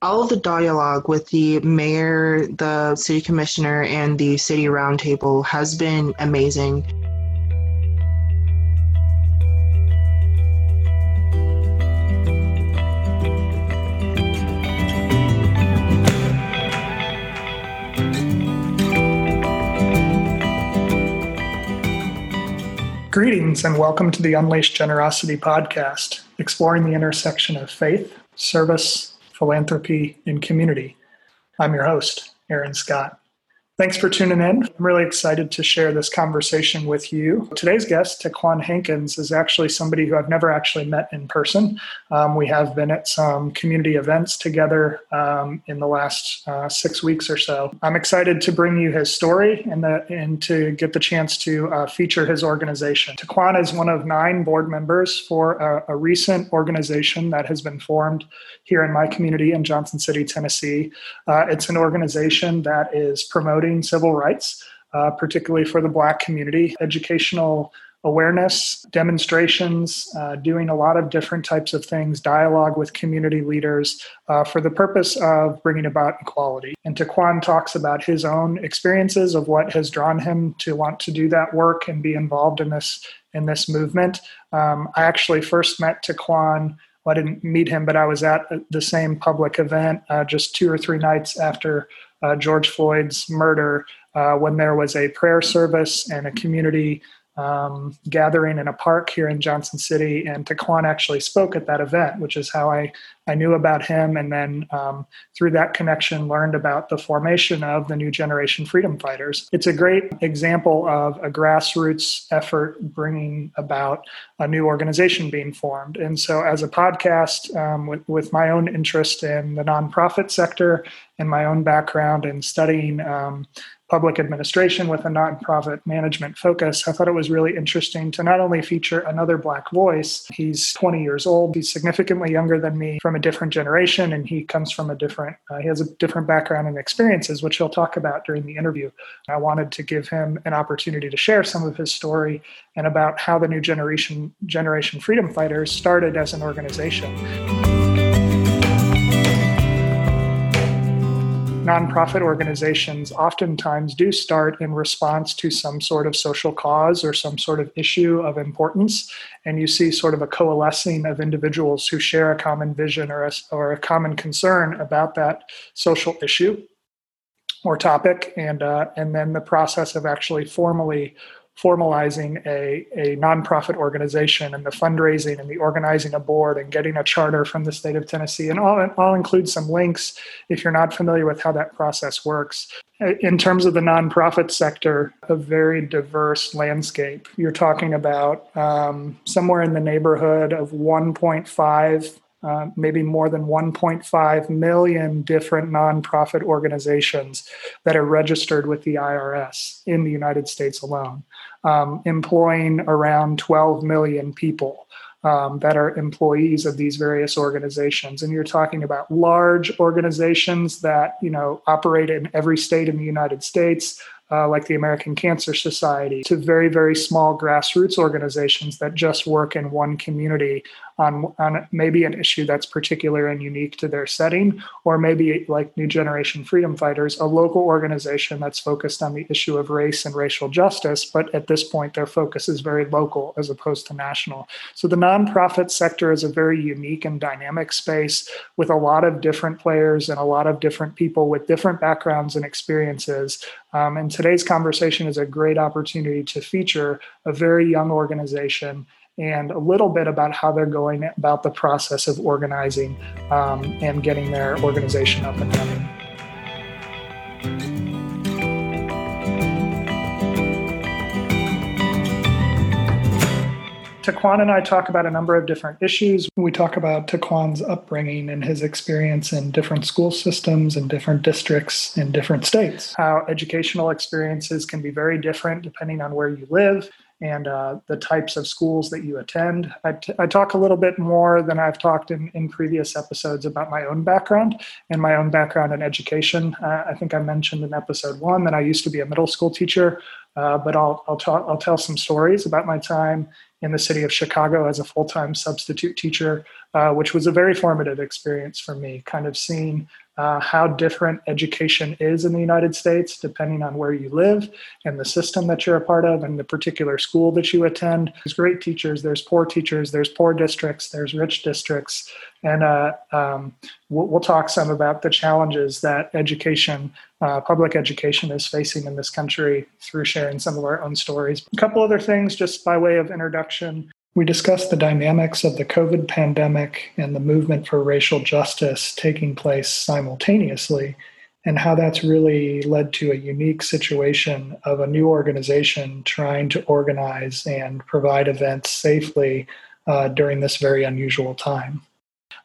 all of the dialogue with the mayor, the city commissioner, and the city roundtable has been amazing. Greetings and welcome to the Unleashed Generosity podcast, exploring the intersection of faith, service, philanthropy, and community. I'm your host, Aaron Scott. Thanks for tuning in. I'm really excited to share this conversation with you. Today's guest, Taquan Hankins, is actually somebody who I've never actually met in person. Um, we have been at some community events together um, in the last uh, six weeks or so. I'm excited to bring you his story and, the, and to get the chance to uh, feature his organization. Taquan is one of nine board members for a, a recent organization that has been formed here in my community in Johnson City, Tennessee. Uh, it's an organization that is promoting promoting civil rights, uh, particularly for the Black community, educational awareness, demonstrations, uh, doing a lot of different types of things, dialogue with community leaders uh, for the purpose of bringing about equality. And Taquan talks about his own experiences of what has drawn him to want to do that work and be involved in this in this movement. Um, I actually first met Taquan. I didn't meet him, but I was at the same public event uh, just two or three nights after George Floyd's murder uh, when there was a prayer service and a community um, gathering in a park here in Johnson City. And Taquan actually spoke at that event, which is how I, I knew about him. And then um, through that connection, learned about the formation of the New Generation Freedom Fighters. It's a great example of a grassroots effort bringing about a new organization being formed. And so, as a podcast, um, with, with my own interest in the nonprofit sector and my own background in studying um, public administration with a nonprofit management focus, I thought it was really interesting to not only feature another Black voice, he's 20 years old, he's significantly younger than me from a different generation, and he comes from a different, uh, he has a different background and experiences, which he'll talk about during the interview. I wanted to give him an opportunity to share some of his story and about how the new generation, Generation Freedom Fighters started as an organization. Nonprofit organizations oftentimes do start in response to some sort of social cause or some sort of issue of importance. And you see sort of a coalescing of individuals who share a common vision or a, or a common concern about that social issue or topic. And, uh, and then the process of actually formally formalizing a, a nonprofit organization and the fundraising and the organizing a board and getting a charter from the state of Tennessee. And I'll, I'll include some links if you're not familiar with how that process works. In terms of the nonprofit sector, a very diverse landscape. You're talking about um, somewhere in the neighborhood of 1.5 uh, maybe more than 1.5 million different nonprofit organizations that are registered with the IRS in the United States alone um, employing around 12 million people um, that are employees of these various organizations. And you're talking about large organizations that you know operate in every state in the united states uh, like the American Cancer Society, to very, very small grassroots organizations that just work in one community on, on maybe an issue that's particular and unique to their setting, or maybe like New Generation Freedom Fighters, a local organization that's focused on the issue of race and racial justice, but at this point, their focus is very local as opposed to national. So the nonprofit sector is a very unique and dynamic space with a lot of different players and a lot of different people with different backgrounds and experiences. Um, and today's conversation is a great opportunity to feature a very young organization and a little bit about how they're going about the process of organizing um, and getting their organization up and running. Taquan and I talk about a number of different issues. We talk about Taquan's upbringing and his experience in different school systems and different districts in different states. How educational experiences can be very different depending on where you live and uh, the types of schools that you attend. I, t- I talk a little bit more than I've talked in, in previous episodes about my own background and my own background in education. Uh, I think I mentioned in episode one that I used to be a middle school teacher uh, but I'll I'll, talk, I'll tell some stories about my time in the city of Chicago as a full time substitute teacher, uh, which was a very formative experience for me. Kind of seeing uh, how different education is in the United States, depending on where you live and the system that you're a part of and the particular school that you attend. There's great teachers, there's poor teachers, there's poor districts, there's rich districts. And uh, um, we'll, we'll, talk some about the challenges that education, uh, public education, is facing in this country through sharing some of our own stories. A couple other things, just by way of introduction. We discussed the dynamics of the COVID pandemic and the movement for racial justice taking place simultaneously, and how that's really led to a unique situation of a new organization trying to organize and provide events safely uh, during this very unusual time.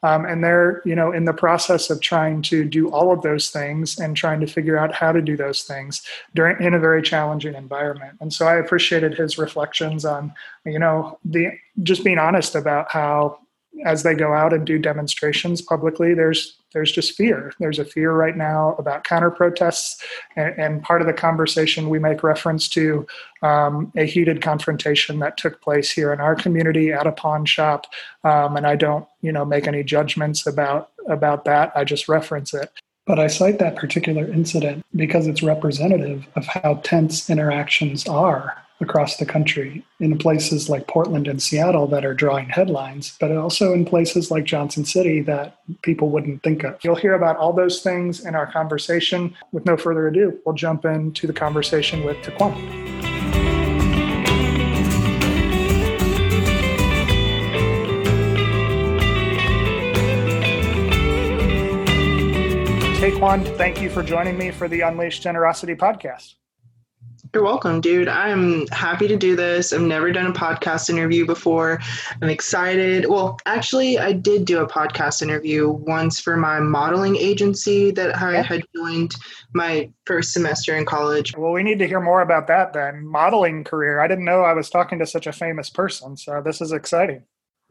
Um, and they're, you know, in the process of trying to do all of those things and trying to figure out how to do those things during in a very challenging environment. And so I appreciated his reflections on, you know, the just being honest about how as they go out and do demonstrations publicly, there's there's just fear. There's a fear right now about counter protests, and, and part of the conversation we make reference to um, a heated confrontation that took place here in our community at a pawn shop. Um, and I don't, you know, make any judgments about about that. I just reference it. But I cite that particular incident because it's representative of how tense interactions are across the country in places like Portland and Seattle that are drawing headlines, but also in places like Johnson City that people wouldn't think of. You'll hear about all those things in our conversation. With no further ado, we'll jump into the conversation with Taquan. Taquan, thank you for joining me for the Unleashed Generosity podcast. You're welcome, dude. I'm happy to do this. I've never done a podcast interview before. I'm excited. Well, actually, I did do a podcast interview once for my modeling agency that I had joined my first semester in college. Well, we need to hear more about that then. Modeling career. I didn't know I was talking to such a famous person, so this is exciting.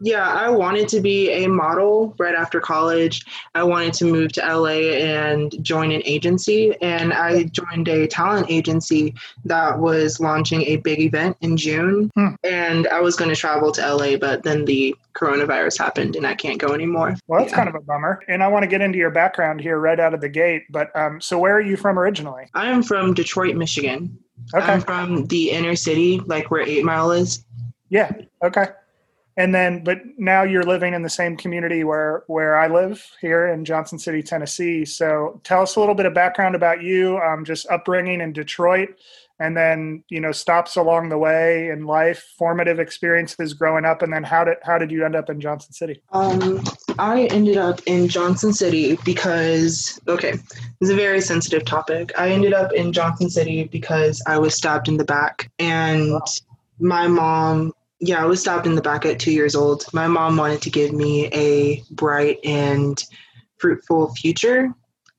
Yeah, I wanted to be a model right after college. I wanted to move to LA and join an agency. And I joined a talent agency that was launching a big event in June. Hmm. And I was going to travel to LA, but then the coronavirus happened and I can't go anymore. Well, that's yeah. kind of a bummer. And I want to get into your background here right out of the gate. But um, so where are you from originally? I am from Detroit, Michigan. Okay. I'm from the inner city, like where Eight Mile is. Yeah. Okay and then but now you're living in the same community where where i live here in johnson city tennessee. So tell us a little bit of background about you um, just upbringing in detroit and then you know stops along the way in life formative experiences growing up and then how did how did you end up in johnson city? Um, i ended up in johnson city because okay it's a very sensitive topic. I ended up in johnson city because i was stabbed in the back and wow. my mom yeah, I was stabbed in the back at two years old. My mom wanted to give me a bright and fruitful future,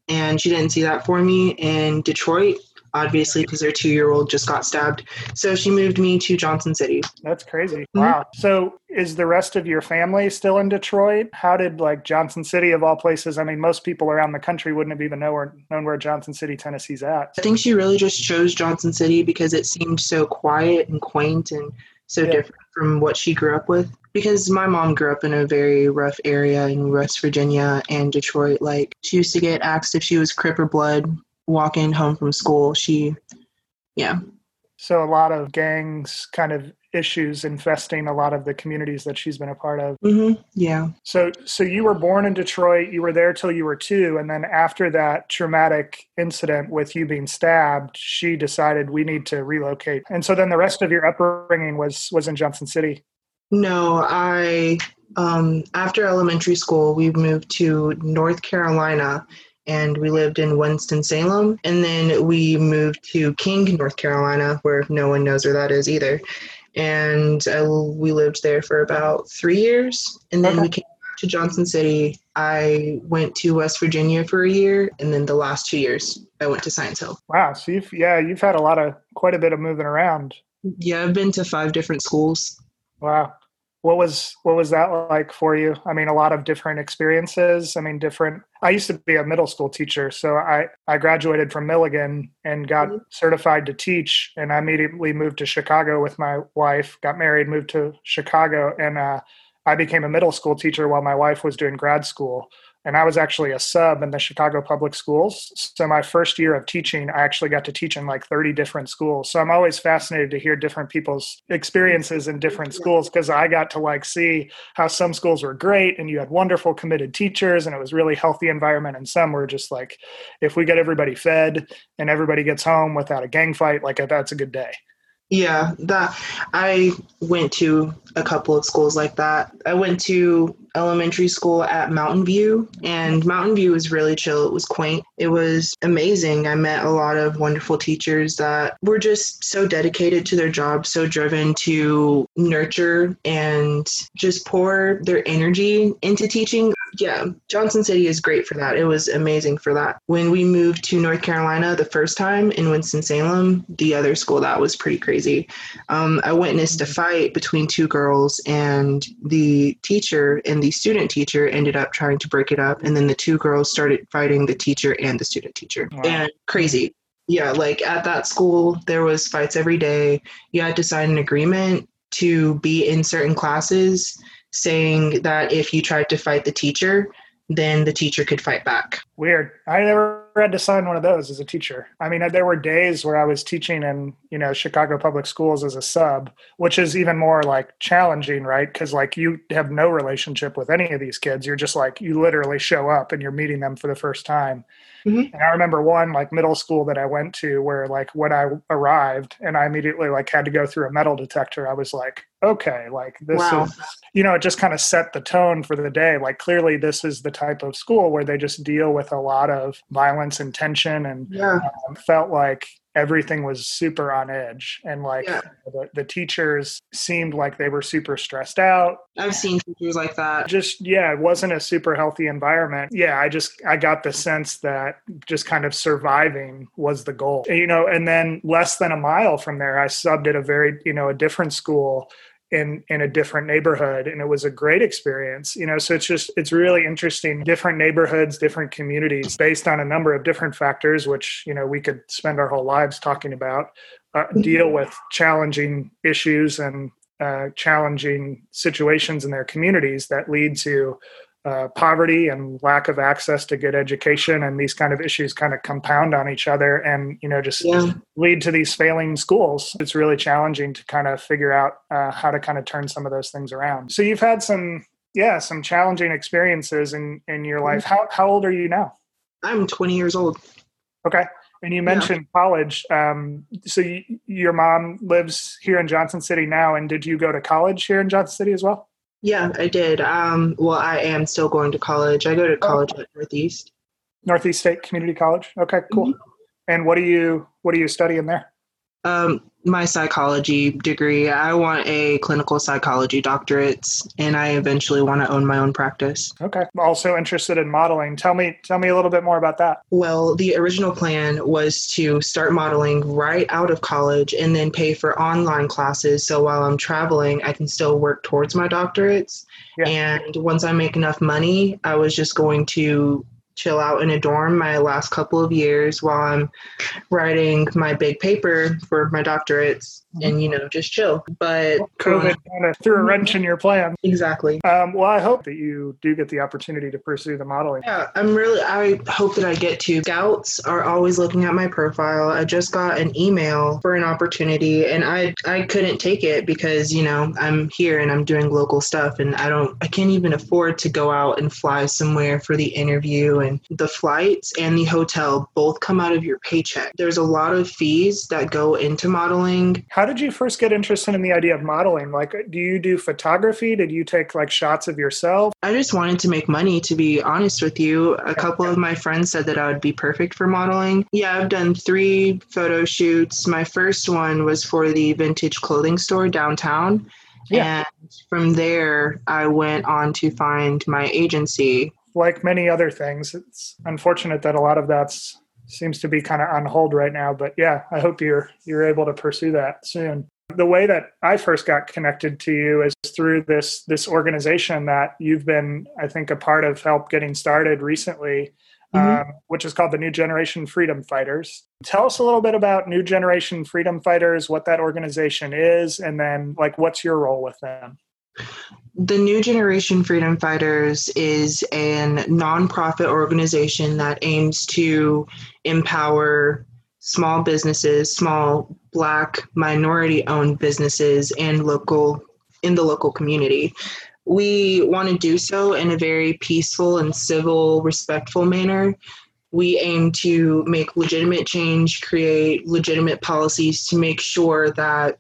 and she didn't see that for me in Detroit, obviously, because their two year old just got stabbed. So she moved me to Johnson City. That's crazy. Mm-hmm. Wow. So is the rest of your family still in Detroit? How did like Johnson City of all places? I mean, most people around the country wouldn't have even know where, known where Johnson City, Tennessee's at. I think she really just chose Johnson City because it seemed so quiet and quaint and so yeah. different from what she grew up with because my mom grew up in a very rough area in West Virginia and Detroit. Like she used to get asked if she was Crip or Blood walking home from school. She, yeah. So a lot of gangs kind of issues infesting a lot of the communities that she's been a part of. Mm-hmm. Yeah. So, so you were born in Detroit. You were there till you were two, and then after that traumatic incident with you being stabbed, she decided we need to relocate. And so then the rest of your upbringing was was in Johnson City. No, I um, after elementary school we moved to North Carolina and we lived in Winston-Salem. And then we moved to King, North Carolina, where no one knows where that is either and I, we lived there for about three years. And then okay. we came to Johnson City. I went to West Virginia for a year, and then the last two years I went to Science Hill. Wow, so you've yeah you've had a lot of quite a bit of moving around. Yeah, I've been to five different schools. Wow. What was what was that like for you? I mean a lot of different experiences. I mean different i used to be a middle school teacher so i i graduated from milligan and got mm-hmm. certified to teach and i immediately moved to chicago with my wife got married moved to chicago and uh, i became a middle school teacher while my wife was doing grad school and I was actually a sub in the Chicago Public Schools. So my first year of teaching, I actually got to teach in like 30 different schools. So I'm always fascinated to hear different people's experiences in different schools because I got to like see how some schools were great and you had wonderful committed teachers and it was really healthy environment and some were just like if we get everybody fed and everybody gets home without a gang fight like that's a good day. Yeah, that I went to a couple of schools like that. I went to elementary school at Mountain View, and Mountain View was really chill. It was quaint. It was amazing. I met a lot of wonderful teachers that were just so dedicated to their job, so driven to nurture and just pour their energy into teaching. Yeah, Johnson City is great for that. It was amazing for that. When we moved to North Carolina the first time in Winston-Salem, the other school, that was pretty crazy. Um, I witnessed a fight between two girls, and the teacher and the student teacher ended up trying to break it up and then the two girls started fighting the teacher and the student teacher wow. and crazy yeah like at that school there was fights every day you had to sign an agreement to be in certain classes saying that if you tried to fight the teacher then the teacher could fight back. Weird. I never had to sign one of those as a teacher. I mean, there were days where I was teaching in, you know, Chicago public schools as a sub, which is even more like challenging, right? Because like you have no relationship with any of these kids. You're just like, you literally show up and you're meeting them for the first time. Mm-hmm. And I remember one like middle school that I went to where like when I arrived and I immediately like had to go through a metal detector, I was like, okay, like this wow. is, you know, it just kind of set the tone for the day. Like clearly this is the type of school where they just deal with a lot of violence and tension and yeah. um, felt like everything was super on edge. And like yeah. the, the teachers seemed like they were super stressed out. I've seen teachers like that. Just yeah it wasn't a super healthy environment. Yeah i just i got the sense that just kind of surviving was the goal. You know and then less than a mile from there i subbed at a very you know a different school in in a different neighborhood and it was a great experience you know so it's just it's really interesting. Different neighborhoods different communities based on a number of different factors which you know we could spend our whole lives talking about uh, deal with challenging issues and uh, challenging situations in their communities that lead to uh, poverty and lack of access to good education and these kind of issues kind of compound on each other and you know just yeah. lead to these failing schools. It's really challenging to kind of figure out uh, how to kind of turn some of those things around. So you've had some yeah some challenging experiences in in your life. How, how old are you now? I'm 20 years old. Okay. And you mentioned yeah. college. Um, so you, your mom lives here in johnson city now and did you go to college here in johnson city as well yeah, I did. Um, well, I am still going to college. I go to college oh. at Northeast. Northeast State Community College. Okay, cool. Mm-hmm. And what are you what are you studying there? Um, my psychology degree. I want a clinical psychology doctorate, and I eventually want to own my own practice. Okay. Also interested in modeling. Tell me, tell me a little bit more about that. Well, the original plan was to start modeling right out of college and then pay for online classes. So while I'm traveling, I can still work towards my doctorates. Yeah. And once I make enough money, I was just going to chill out in a dorm my last couple of years while I'm writing my big paper for my doctorates and you know just chill. But covid kind of threw a wrench in your plan. Exactly. Um, well i hope that you do get the opportunity to pursue the modeling. Yeah i'm really i hope that i get to. Scouts are always looking at my profile. I just got an email for an opportunity and i i couldn't take it because you know i'm here and i'm doing local stuff and i don't i can't even afford to go out and fly somewhere for the interview and the flights and the hotel both come out of your paycheck there's a lot of fees that go into modeling How how did you first get interested in the idea of modeling? Like, do you do photography? Did you take like shots of yourself? I just wanted to make money, to be honest with you. A couple of my friends said that I would be perfect for modeling. Yeah, I've done three photo shoots. My first one was for the vintage clothing store downtown. Yeah. And from there, I went on to find my agency. Like many other things, it's unfortunate that a lot of that's seems to be kind of on hold right now. But yeah, I hope you're you're able to pursue that soon. The way that I first got connected to you is through this this organization that you've been, I think, a part of help getting started recently, mm-hmm. um, which is called the New Generation Freedom Fighters. Tell us a little bit about New Generation Freedom Fighters, what that organization is, and then like what's your role with them. The New Generation Freedom Fighters is a nonprofit organization that aims to empower small businesses, small black minority owned businesses and local in the local community. We want to do so in a very peaceful and civil, respectful manner. We aim to make legitimate change, create legitimate policies to make sure that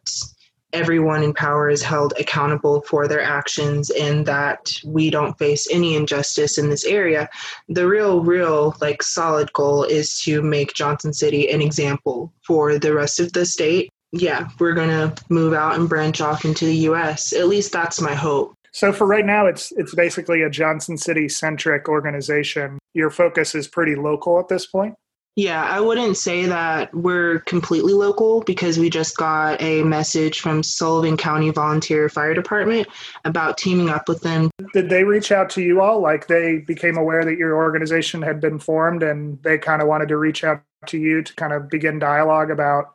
everyone in power is held accountable for their actions and that we don't face any injustice in this area. The real, real, like, solid goal is to make Johnson City an example for the rest of the state. Yeah, we're going to move out and branch off into the US. At least that's my hope. So for right now it's it's basically a Johnson City centric organization. Your focus is pretty local at this point? Yeah, I wouldn't say that we're completely local because we just got a message from Sullivan County Volunteer Fire Department about teaming up with them. Did they reach out to you all? Like they became aware that your organization had been formed and they kind of wanted to reach out to you to kind of begin dialogue about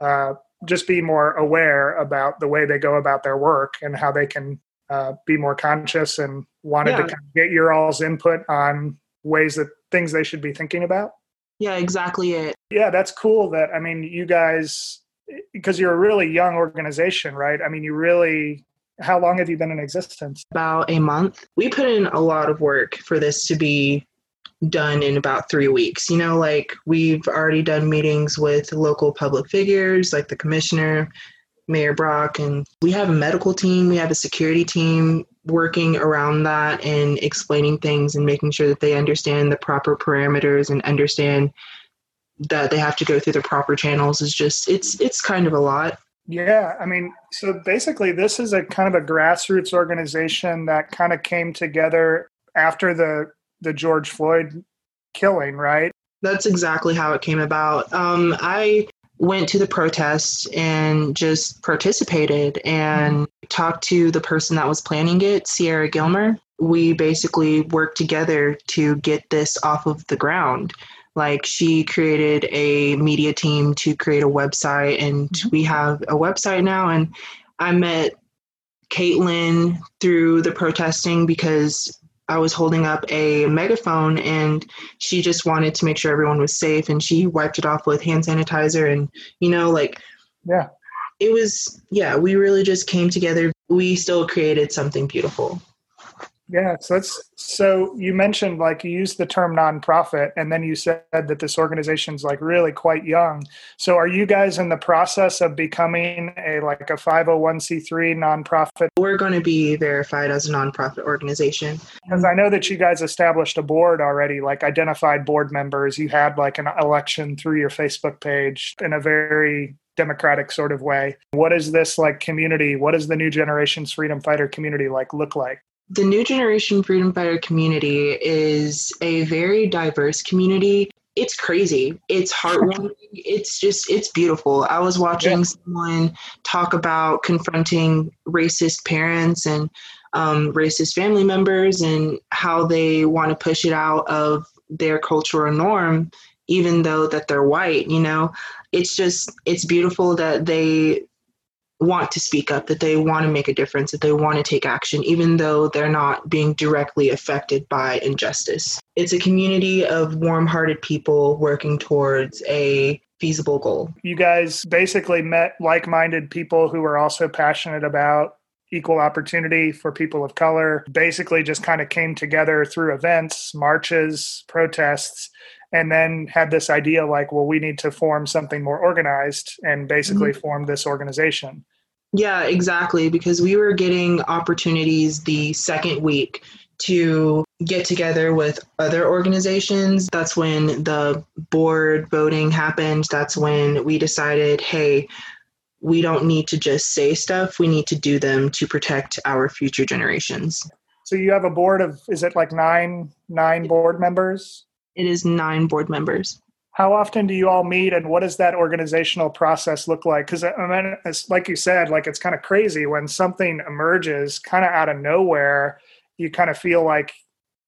uh, just be more aware about the way they go about their work and how they can uh, be more conscious and wanted yeah. to kind of get your all's input on ways that things they should be thinking about? Yeah, exactly it. Yeah, that's cool that I mean you guys because you're a really young organization, right? I mean you really how long have you been in existence? About a month. We put in a lot of work for this to be done in about three weeks. You know, like we've already done meetings with local public figures like the commissioner, Mayor Brock, and we have a medical team, we have a security team working around that and explaining things and making sure that they understand the proper parameters and understand that they have to go through the proper channels is just it's it's kind of a lot. Yeah, I mean, so basically this is a kind of a grassroots organization that kind of came together after the the George Floyd killing, right? That's exactly how it came about. Um, I went to the protest and just participated and talked to the person that was planning it, Sierra Gilmer. We basically worked together to get this off of the ground. Like she created a media team to create a website, and mm-hmm. we have a website now. And I met Caitlin through the protesting because I was holding up a megaphone and she just wanted to make sure everyone was safe and she wiped it off with hand sanitizer and you know like yeah. it was yeah we really just came together. We still created something beautiful yeah, so that's so you mentioned like you used the term nonprofit and then you said that this organization's like really quite young. So are you guys in the process of becoming a like a 501c3 nonprofit? We're going to be verified as a nonprofit organization. Because I know that you guys established a board already, like identified board members. You had like an election through your Facebook page in a very democratic sort of way. What is this like community? What does the new generations freedom fighter community like look like? The New Generation Freedom Fighter community is a very diverse community. It's crazy. It's heartwarming. it's just, it's beautiful. I was watching yeah. someone talk about confronting racist parents and um, racist family members and how they want to push it out of their cultural norm, even though that they're white. You know, it's just, it's beautiful that they want to speak up, that they want to make a difference, that they want to take action, even though they're not being directly affected by injustice. It's a community of warm hearted people working towards a feasible goal. You guys basically met like minded people who were also passionate about equal opportunity for people of color, basically just kind of came together through events, marches, protests and then had this idea like well we need to form something more organized and basically mm-hmm. form this organization. Yeah exactly because we were getting opportunities the second week to get together with other organizations. That's when the board voting happened. That's when we decided hey we don't need to just say stuff. We need to do them to protect our future generations. So you have a board of is it like nine nine board members it is nine board members. How often do you all meet, and what does that organizational process look like? Because I mean, it's, like you said, like it's kind of crazy when something emerges kind of out of nowhere. You kind of feel like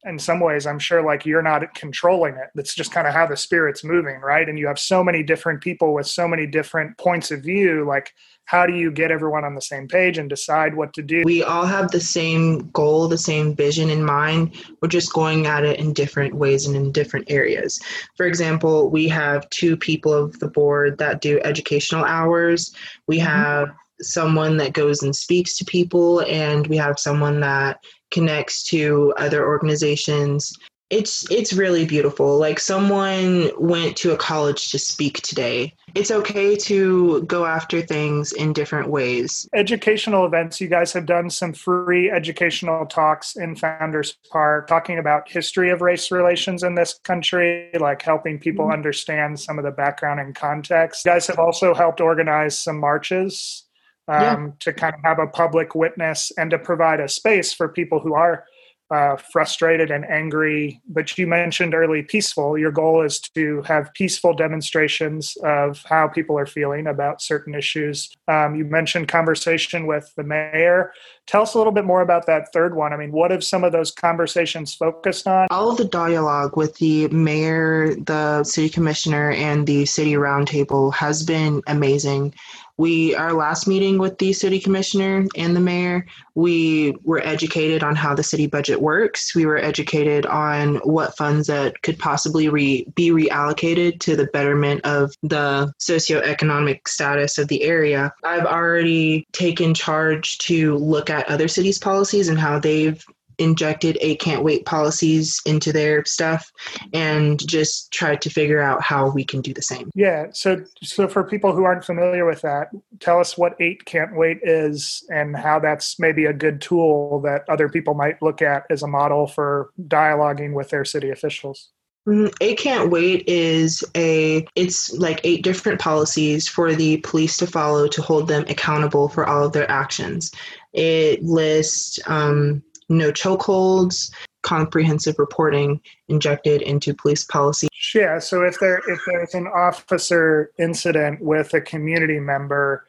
in some ways i'm sure like you're not controlling it that's just kind of how the spirit's moving right and you have so many different people with so many different points of view like how do you get everyone on the same page and decide what to do? We all have the same goal the same vision in mind. We're just going at it in different ways and in different areas. For example we have two people of the board that do educational hours. We mm-hmm. have someone that goes and speaks to people and we have someone that connects to other organizations it's it's really beautiful like someone went to a college to speak today it's okay to go after things in different ways educational events you guys have done some free educational talks in founders park talking about history of race relations in this country like helping people mm-hmm. understand some of the background and context you guys have also helped organize some marches um, yeah. to kind of have a public witness and to provide a space for people who are uh, frustrated and angry. But you mentioned early peaceful. Your goal is to have peaceful demonstrations of how people are feeling about certain issues. Um, you mentioned conversation with the mayor. Tell us a little bit more about that third one. I mean, what have some of those conversations focused on? All of the dialogue with the mayor, the city commissioner, and the city roundtable has been amazing we our last meeting with the city commissioner and the mayor we were educated on how the city budget works. We were educated on what funds that could possibly re, be reallocated to the betterment of the socioeconomic status of the area. I've already taken charge to look at other cities policies and how they've injected eight can't wait policies into their stuff and just tried to figure out how we can do the same. Yeah. So, so for people who aren't familiar with that, tell us what eight can't wait is and how that's maybe a good tool that other people might look at as a model for dialoguing with their city officials. Mm, eight can't wait is a it's like eight different policies for the police to follow to hold them accountable for all of their actions. It lists um, no chokeholds, comprehensive reporting injected into police policy. Yeah, so if there if there's an officer incident with a community member,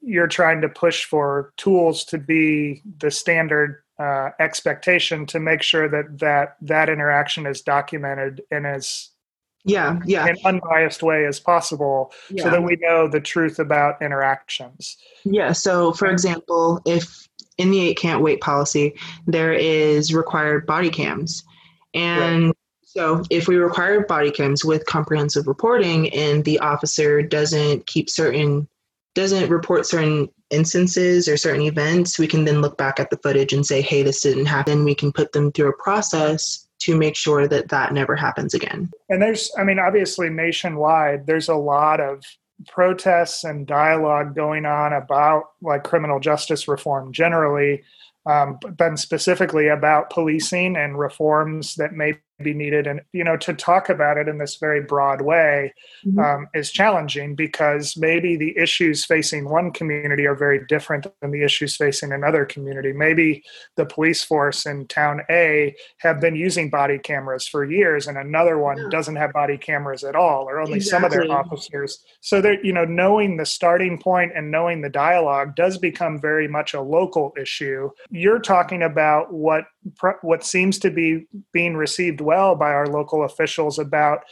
you're trying to push for tools to be the standard uh, expectation to make sure that that that interaction is documented in as yeah yeah an unbiased way as possible yeah. so that we know the truth about interactions yeah so for example if in the eight can't wait policy, there is required body cams. And right. so if we require body cams with comprehensive reporting and the officer doesn't keep certain doesn't report certain instances or certain events, we can then look back at the footage and say, hey, this didn't happen. We can put them through a process to make sure that that never happens again. And there's, I mean, obviously nationwide, there's a lot of protests and dialogue going on about like criminal justice reform generally, um, but then specifically about policing and reforms that may be needed and you know to talk about it in this very broad way mm-hmm. um, is challenging because maybe the issues facing one community are very different than the issues facing another community maybe the police force in town a have been using body cameras for years and another one yeah. doesn't have body cameras at all or only exactly. some of their officers so that you know knowing the starting point and knowing the dialogue does become very much a local issue you're talking about what what seems to be being received well by our local officials about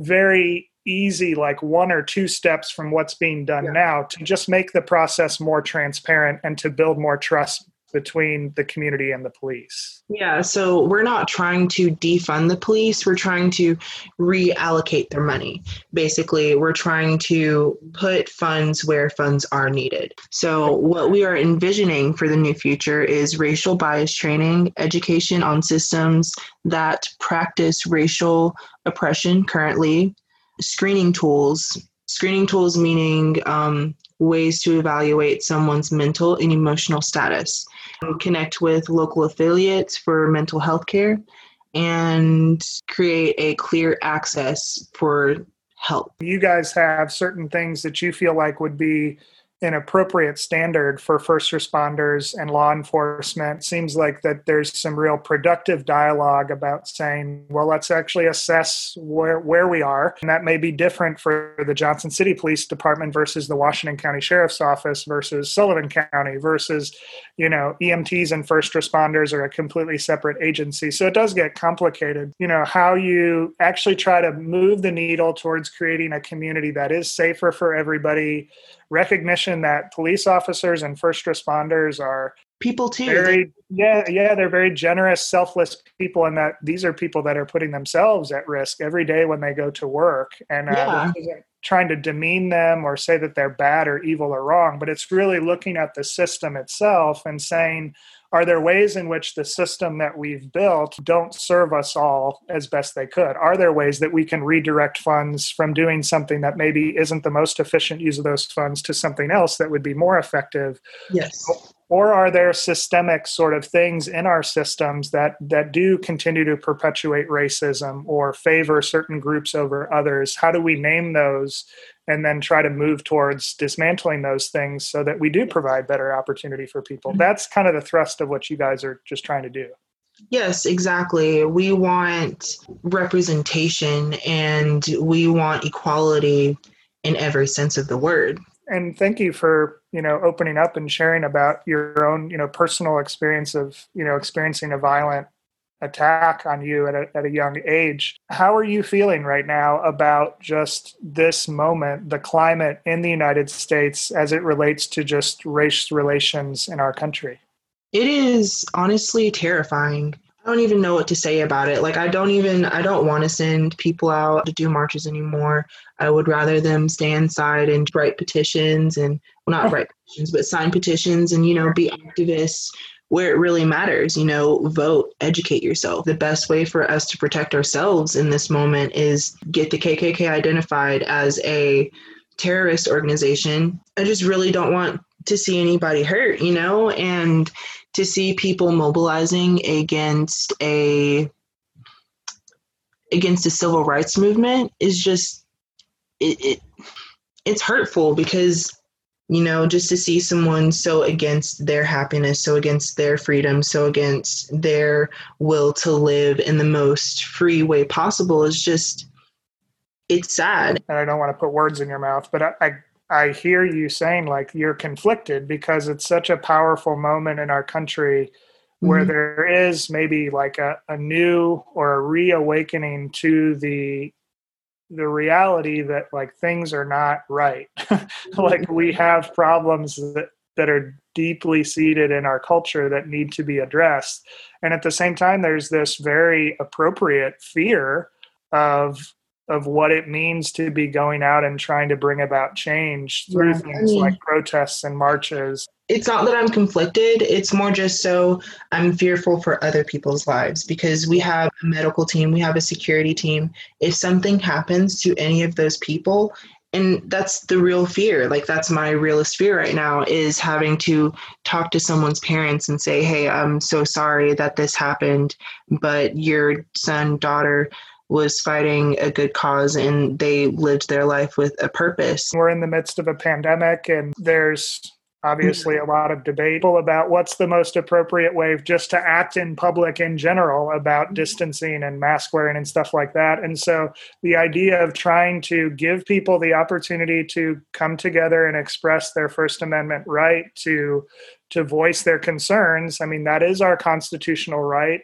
very easy like one or two steps from what's being done yeah. now to just make the process more transparent and to build more trust between the community and the police? Yeah, so we're not trying to defund the police, we're trying to reallocate their money. Basically, we're trying to put funds where funds are needed. So, what we are envisioning for the new future is racial bias training, education on systems that practice racial oppression currently, screening tools. Screening tools meaning um, ways to evaluate someone's mental and emotional status connect with local affiliates for mental health care, and create a clear access for help. You guys have certain things that you feel like would be an appropriate standard for first responders and law enforcement. Seems like that there's some real productive dialogue about saying, well, let's actually assess where, where we are. And that may be different for the Johnson City Police Department versus the Washington County Sheriff's Office versus Sullivan County versus, you know, EMTs and first responders are a completely separate agency. So it does get complicated. You know, how you actually try to move the needle towards creating a community that is safer for everybody recognition that police officers and first responders are people too very yeah yeah they're very generous selfless people and that these are people that are putting themselves at risk every day when they go to work and uh, yeah. isn't trying to demean them or say that they're bad or evil or wrong but it's really looking at the system itself and saying are there ways in which the system that we've built don't serve us all as best they could? Are there ways that we can redirect funds from doing something that maybe isn't the most efficient use of those funds to something else that would be more effective? Yes or are there systemic sort of things in our systems that that do continue to perpetuate racism or favor certain groups over others how do we name those and then try to move towards dismantling those things so that we do provide better opportunity for people. Mm-hmm. That's kind of the thrust of what you guys are just trying to do. Yes, exactly. We want representation and we want equality in every sense of the word. And thank you for, you know, opening up and sharing about your own, you know, personal experience of, you know, experiencing a violent attack on you at a, at a young age. How are you feeling right now about just this moment, the climate in the United States as it relates to just race relations in our country? It is honestly terrifying. I don't even know what to say about it. Like, I don't even, I don't want to send people out to do marches anymore. I would rather them stay inside and write petitions and, well, not write petitions, but sign petitions and, you know, be activists where it really matters. You know, vote, educate yourself. The best way for us to protect ourselves in this moment is get the KKK identified as a terrorist organization. I just really don't want to see anybody hurt, you know, and to see people mobilizing against a against the civil rights movement is just it, it it's hurtful because you know, just to see someone so against their happiness, so against their freedom, so against their will to live in the most free way possible is just, it's sad. And I don't want to put words in your mouth, but I, I, I hear you saying like you're conflicted because it's such a powerful moment in our country where mm-hmm. there is maybe like a, a new or a reawakening to the the reality that like things are not right. Like we have problems that that are deeply seated in our culture that need to be addressed. And at the same time there's this very appropriate fear of of what it means to be going out and trying to bring about change through yeah, things I mean, like protests and marches it's not that I'm conflicted. It's more just so I'm fearful for other people's lives because we have a medical team, we have a security team. If something happens to any of those people, and that's the real fear, like that's my realest fear right now is having to talk to someone's parents and say, Hey, I'm so sorry that this happened, but your son, daughter, was fighting a good cause and they lived their life with a purpose. We're in the midst of a pandemic and there's obviously a lot of debate about what's the most appropriate way just to act in public in general about mm-hmm. distancing and mask wearing and stuff like that. And so the idea of trying to give people the opportunity to come together and express their first amendment right to to voice their concerns i mean that is our constitutional right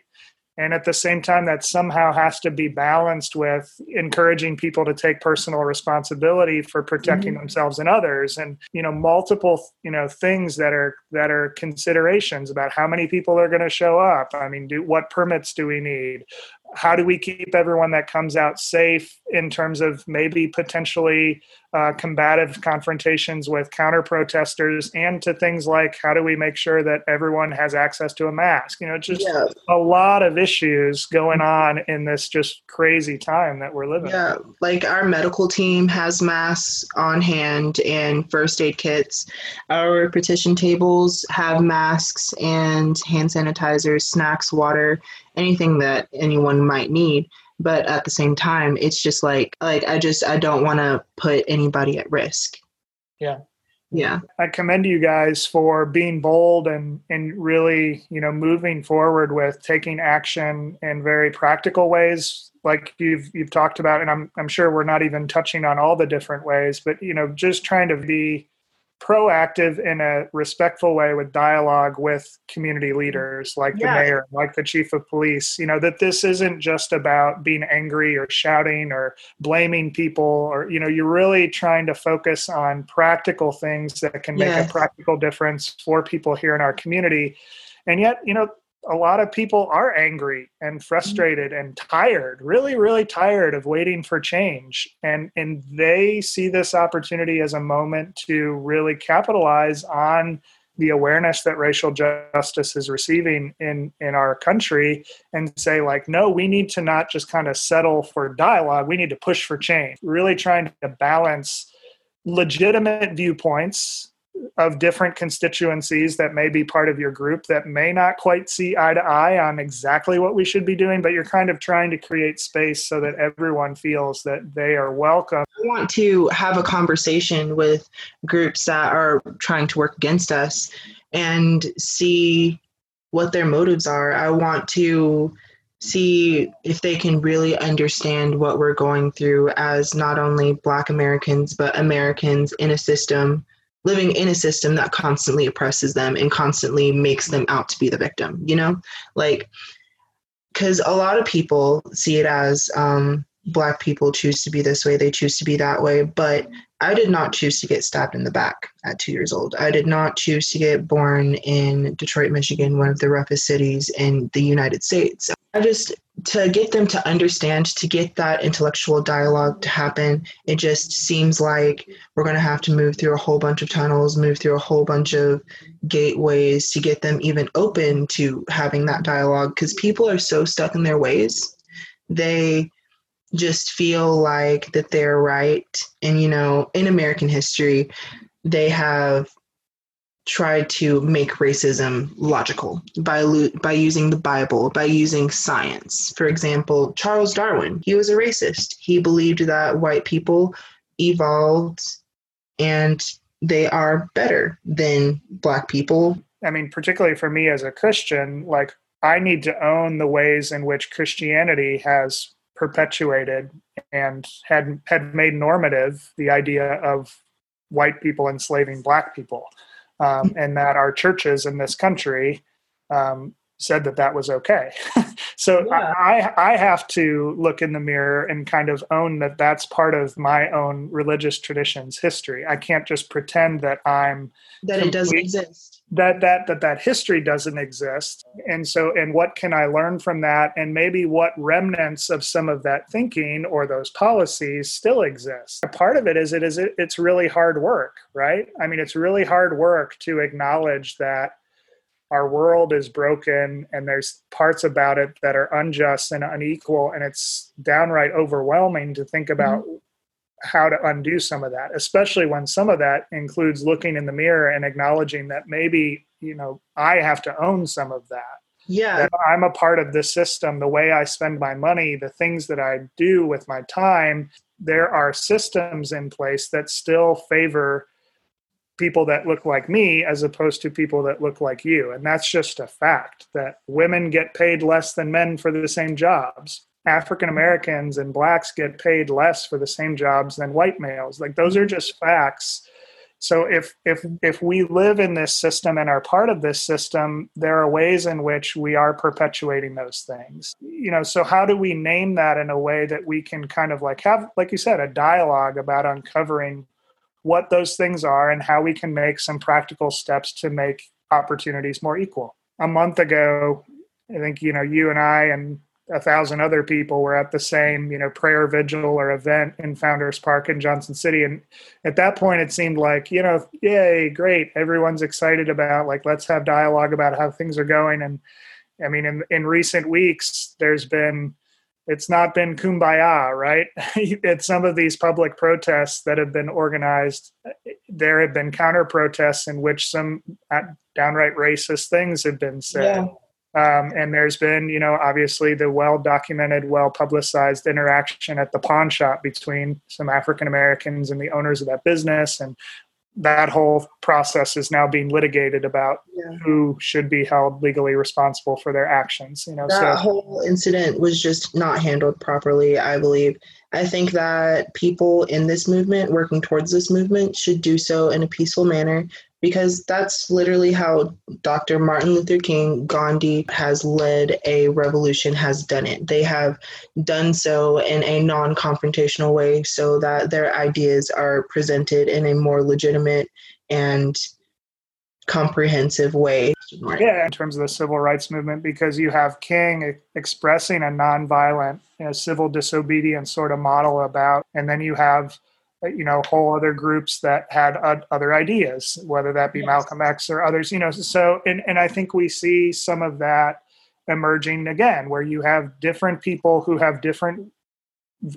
and at the same time that somehow has to be balanced with encouraging people to take personal responsibility for protecting mm-hmm. themselves and others. And you know multiple you know things that are that are considerations about how many people are going to show up. I mean do what permits do we need how do we keep everyone that comes out safe in terms of maybe potentially uh, combative confrontations with counter protesters and to things like how do we make sure that everyone has access to a mask? You know just yeah. a lot of issues going on in this just crazy time that we're living yeah like our medical team has masks on hand and first aid kits. Our petition tables have masks and hand sanitizers snacks water anything that anyone might need but at the same time it's just like like i just i don't want to put anybody at risk yeah Yeah. I commend you guys for being bold and and really, you know, moving forward with taking action in very practical ways like you've you've talked about and I'm I'm sure we're not even touching on all the different ways, but you know, just trying to be proactive in a respectful way with dialogue with community mm-hmm. leaders like yeah. the mayor like the chief of police you know that this isn't just about being angry or shouting or blaming people or you know you're really trying to focus on practical things that can make yes. a practical difference for people here in our community and yet you know a lot of people are angry and mm-hmm. frustrated and tired really really tired of waiting for change. And and they see this opportunity as a moment to really capitalize on the awareness that racial justice is receiving in in our country and say like no we need to not just kind of settle for dialogue. We need to push for change. Really trying to balance legitimate viewpoints of different constituencies that may be part of your group that may not quite see eye to eye on exactly what we should be doing, but you're kind of trying to create space so that everyone feels that they are welcome. I want to have a conversation with groups that are trying to work against us and see what their motives are. I want to see if they can really understand what we're going through as not only Black Americans, but Americans in a system living in a system that constantly oppresses them and constantly makes them out to be the victim you know? Like because a lot of people see it as um, black people choose to be this way they choose to be that way but i did not choose to get stabbed in the back at two years old. I did not choose to get born in detroit michigan one of the roughest cities in the united states i just to get them to understand, to get that intellectual dialogue to happen, it just seems like we're going to have to move through a whole bunch of tunnels, move through a whole bunch of gateways to get them even open to having that dialogue because people are so stuck in their ways. They just feel like that they're right. And, you know, in American history, they have tried to make racism logical by by using the Bible, by using science. For example, Charles Darwin, he was a racist. He believed that white people evolved and they are better than black people. I mean, particularly for me as a Christian, like I need to own the ways in which Christianity has perpetuated and had had made normative the idea of white people enslaving black people um, and that our churches in this country um, said that that was okay. so yeah. I, I have to look in the mirror and kind of own that that's part of my own religious tradition's history. I can't just pretend that I'm that complete, it doesn't exist. That that that that history doesn't exist. And so and what can I learn from that and maybe what remnants of some of that thinking or those policies still exist. Part of it is it is it, it's really hard work, right? I mean it's really hard work to acknowledge that our world is broken and there's parts about it that are unjust and unequal and it's downright overwhelming to think about mm-hmm. how to undo some of that especially when some of that includes looking in the mirror and acknowledging that maybe you know i have to own some of that yeah that i'm a part of this system the way i spend my money the things that i do with my time there are systems in place that still favor people that look like me as opposed to people that look like you. And that's just a fact that women get paid less than men for the same jobs. African Americans and blacks get paid less for the same jobs than white males. Like those are just facts. So if if if we live in this system and are part of this system, there are ways in which we are perpetuating those things. You know, so how do we name that in a way that we can kind of like have like you said a dialogue about uncovering what those things are and how we can make some practical steps to make opportunities more equal. A month ago, I think you know you and I and a thousand other people were at the same you know prayer vigil or event in Founders Park in Johnson City, and at that point it seemed like you know yay great. Everyone's excited about like let's have dialogue about how things are going. And I mean in in recent weeks there's been it's not been kumbaya, right? At some of these public protests that have been organized, there have been counter protests in which some downright racist things have been said. Yeah. Um, and there's been, you know, obviously the well documented, well publicized interaction at the pawn shop between some African Americans and the owners of that business. And that whole process is now being litigated about yeah. who should be held legally responsible for their actions. You know, that so. whole incident was just not handled properly. I believe. I think that people in this movement, working towards this movement, should do so in a peaceful manner because that's literally how Dr. Martin Luther King, Gandhi has led a revolution, has done it. They have done so in a non confrontational way so that their ideas are presented in a more legitimate and comprehensive way. Yeah, in terms of the civil rights movement, because you have King expressing a nonviolent you know, civil disobedience sort of model about, and then you have Uh, you know whole other groups that had other ideas whether that be yes. malcolm x or others you know so and, and i think we see some of that emerging again where you have different people who have different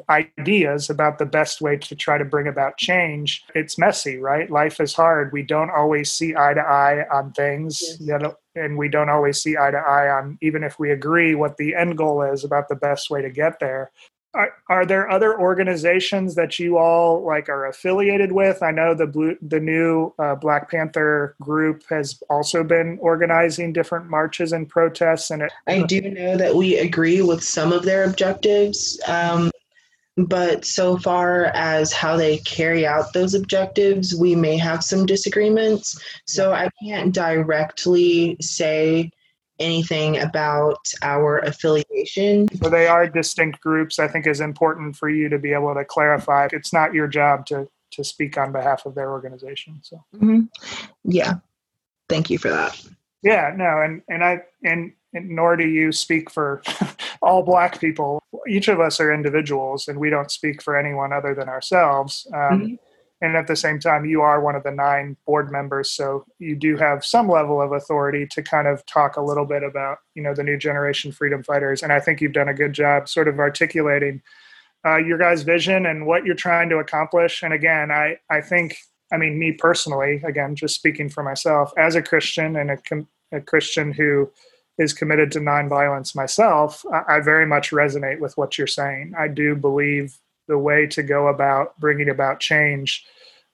ideas about the best way to try to bring about change it's messy right life is hard we don't always see eye to eye on things yes. yet and we don't always see eye to eye on even if we agree what the end goal is about the best way to get there are, are there other organizations that you all like are affiliated with? I know the blue, the new uh, Black Panther group has also been organizing different marches and protests. And it, I do know that we agree with some of their objectives, um, but so far as how they carry out those objectives, we may have some disagreements. So I can't directly say anything about our affiliation. So they are distinct groups. I think is important for you to be able to clarify. It's not your job to to speak on behalf of their organization. So mm-hmm. yeah, thank you for that. Yeah, no, and and I and, and nor do you speak for all Black people. Each of us are individuals, and we don't speak for anyone other than ourselves. Um, mm-hmm and at the same time you are one of the nine board members so you do have some level of authority to kind of talk a little bit about you know the new generation freedom fighters. And i think you've done a good job sort of articulating uh, your guys vision and what you're trying to accomplish. And again i i think i mean me personally again just speaking for myself as a christian and a, a christian who is committed to nonviolence myself I, I very much resonate with what you're saying. I do believe the way to go about bringing about change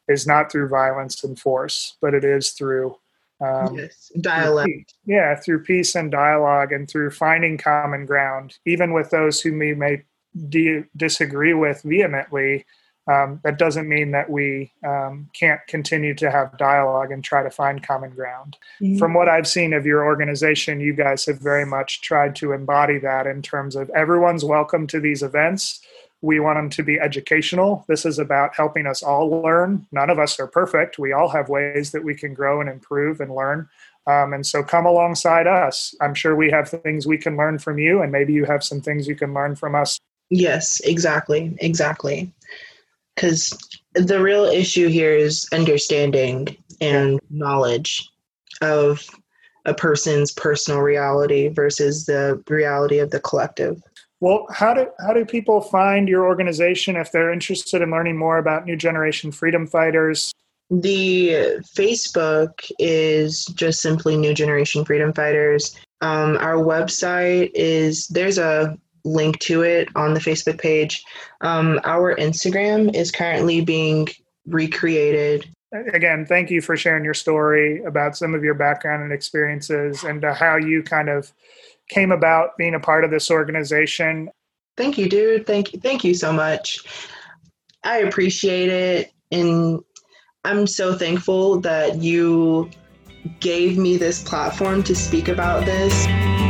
is not through violence and force, but it is through um, yes, dialogue. Through yeah, through peace and dialogue, and through finding common ground, even with those who we may de- disagree with vehemently. Um, that doesn't mean that we um, can't continue to have dialogue and try to find common ground. Mm-hmm. From what I've seen of your organization, you guys have very much tried to embody that in terms of everyone's welcome to these events we want them to be educational. This is about helping us all learn. None of us are perfect. We all have ways that we can grow and improve and learn. Um, and so come alongside us. I'm sure we have things we can learn from you, and maybe you have some things you can learn from us. Yes, exactly. Exactly. Because the real issue here is understanding and knowledge of a person's personal reality versus the reality of the collective. Well, how do how do people find your organization if they're interested in learning more about New Generation Freedom Fighters? The Facebook is just simply New Generation Freedom Fighters. Um, our website is there's a link to it on the Facebook page. Um, our Instagram is currently being recreated. Again, thank you for sharing your story about some of your background and experiences and uh, how you kind of came about being a part of this organization. Thank you, dude. Thank you. Thank you so much. I appreciate it. And I'm so thankful that you gave me this platform to speak about this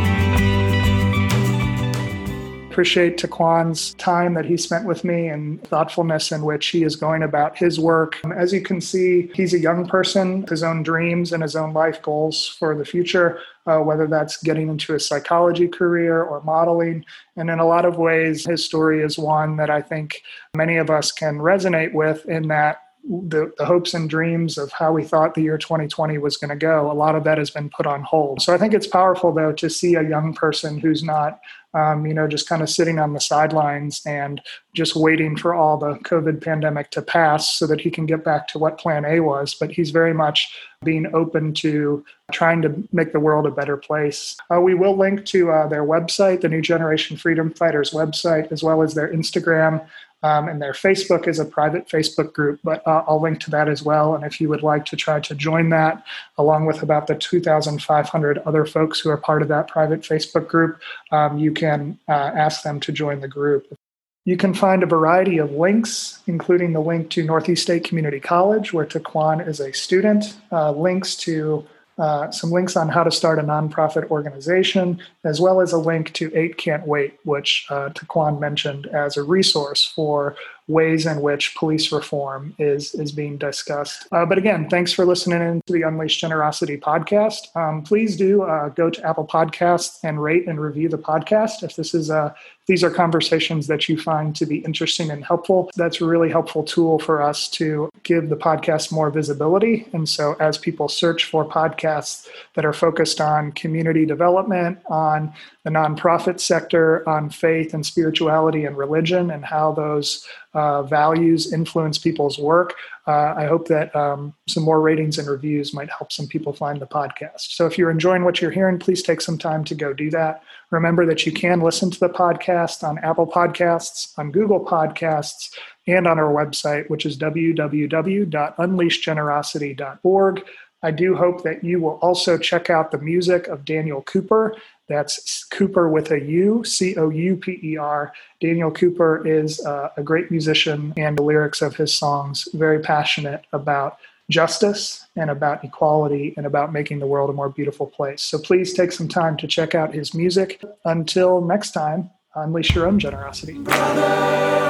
appreciate Taquan's time that he spent with me and thoughtfulness in which he is going about his work. As you can see, he's a young person, his own dreams and his own life goals for the future, uh, whether that's getting into a psychology career or modeling. And in a lot of ways, his story is one that I think many of us can resonate with in that the, the, hopes and dreams of how we thought the year 2020 was going to go, a lot of that has been put on hold. So I think it's powerful, though, to see a young person who's not um, you know, just kind of sitting on the sidelines and just waiting for all the COVID pandemic to pass so that he can get back to what plan A was. But he's very much being open to trying to make the world a better place. Uh, we will link to uh, their website, the New Generation Freedom Fighters website, as well as their Instagram. Um, and their Facebook is a private Facebook group, but uh, I'll link to that as well. And if you would like to try to join that, along with about the 2,500 other folks who are part of that private Facebook group, um, you can uh, ask them to join the group. You can find a variety of links, including the link to Northeast State Community College, where Taquan is a student, uh, links to uh, some links on how to start a nonprofit organization, as well as a link to 8 Can't Wait, which uh, Taquan mentioned as a resource for ways in which police reform is is being discussed. Uh, but again, thanks for listening in to the Unleash Generosity podcast. Um, please do uh, go to Apple Podcasts and rate and review the podcast. If this is a these are conversations that you find to be interesting and helpful. That's a really helpful tool for us to give the podcast more visibility. And so, as people search for podcasts that are focused on community development, on the nonprofit sector, on faith and spirituality and religion, and how those uh, values influence people's work. Uh, I hope that um, some more ratings and reviews might help some people find the podcast. So if you're enjoying what you're hearing, please take some time to go do that. Remember that you can listen to the podcast on Apple Podcasts, on Google Podcasts, and on our website, which is www.unleashgenerosity.org. I do hope that you will also check out the music of Daniel Couper. That's Couper with a U, C O U P E R. Daniel Couper is uh, a great musician, and the lyrics of his songs very passionate about justice and about equality and about making the world a more beautiful place. So please take some time to check out his music. Until next time, unleash your own generosity. Brother,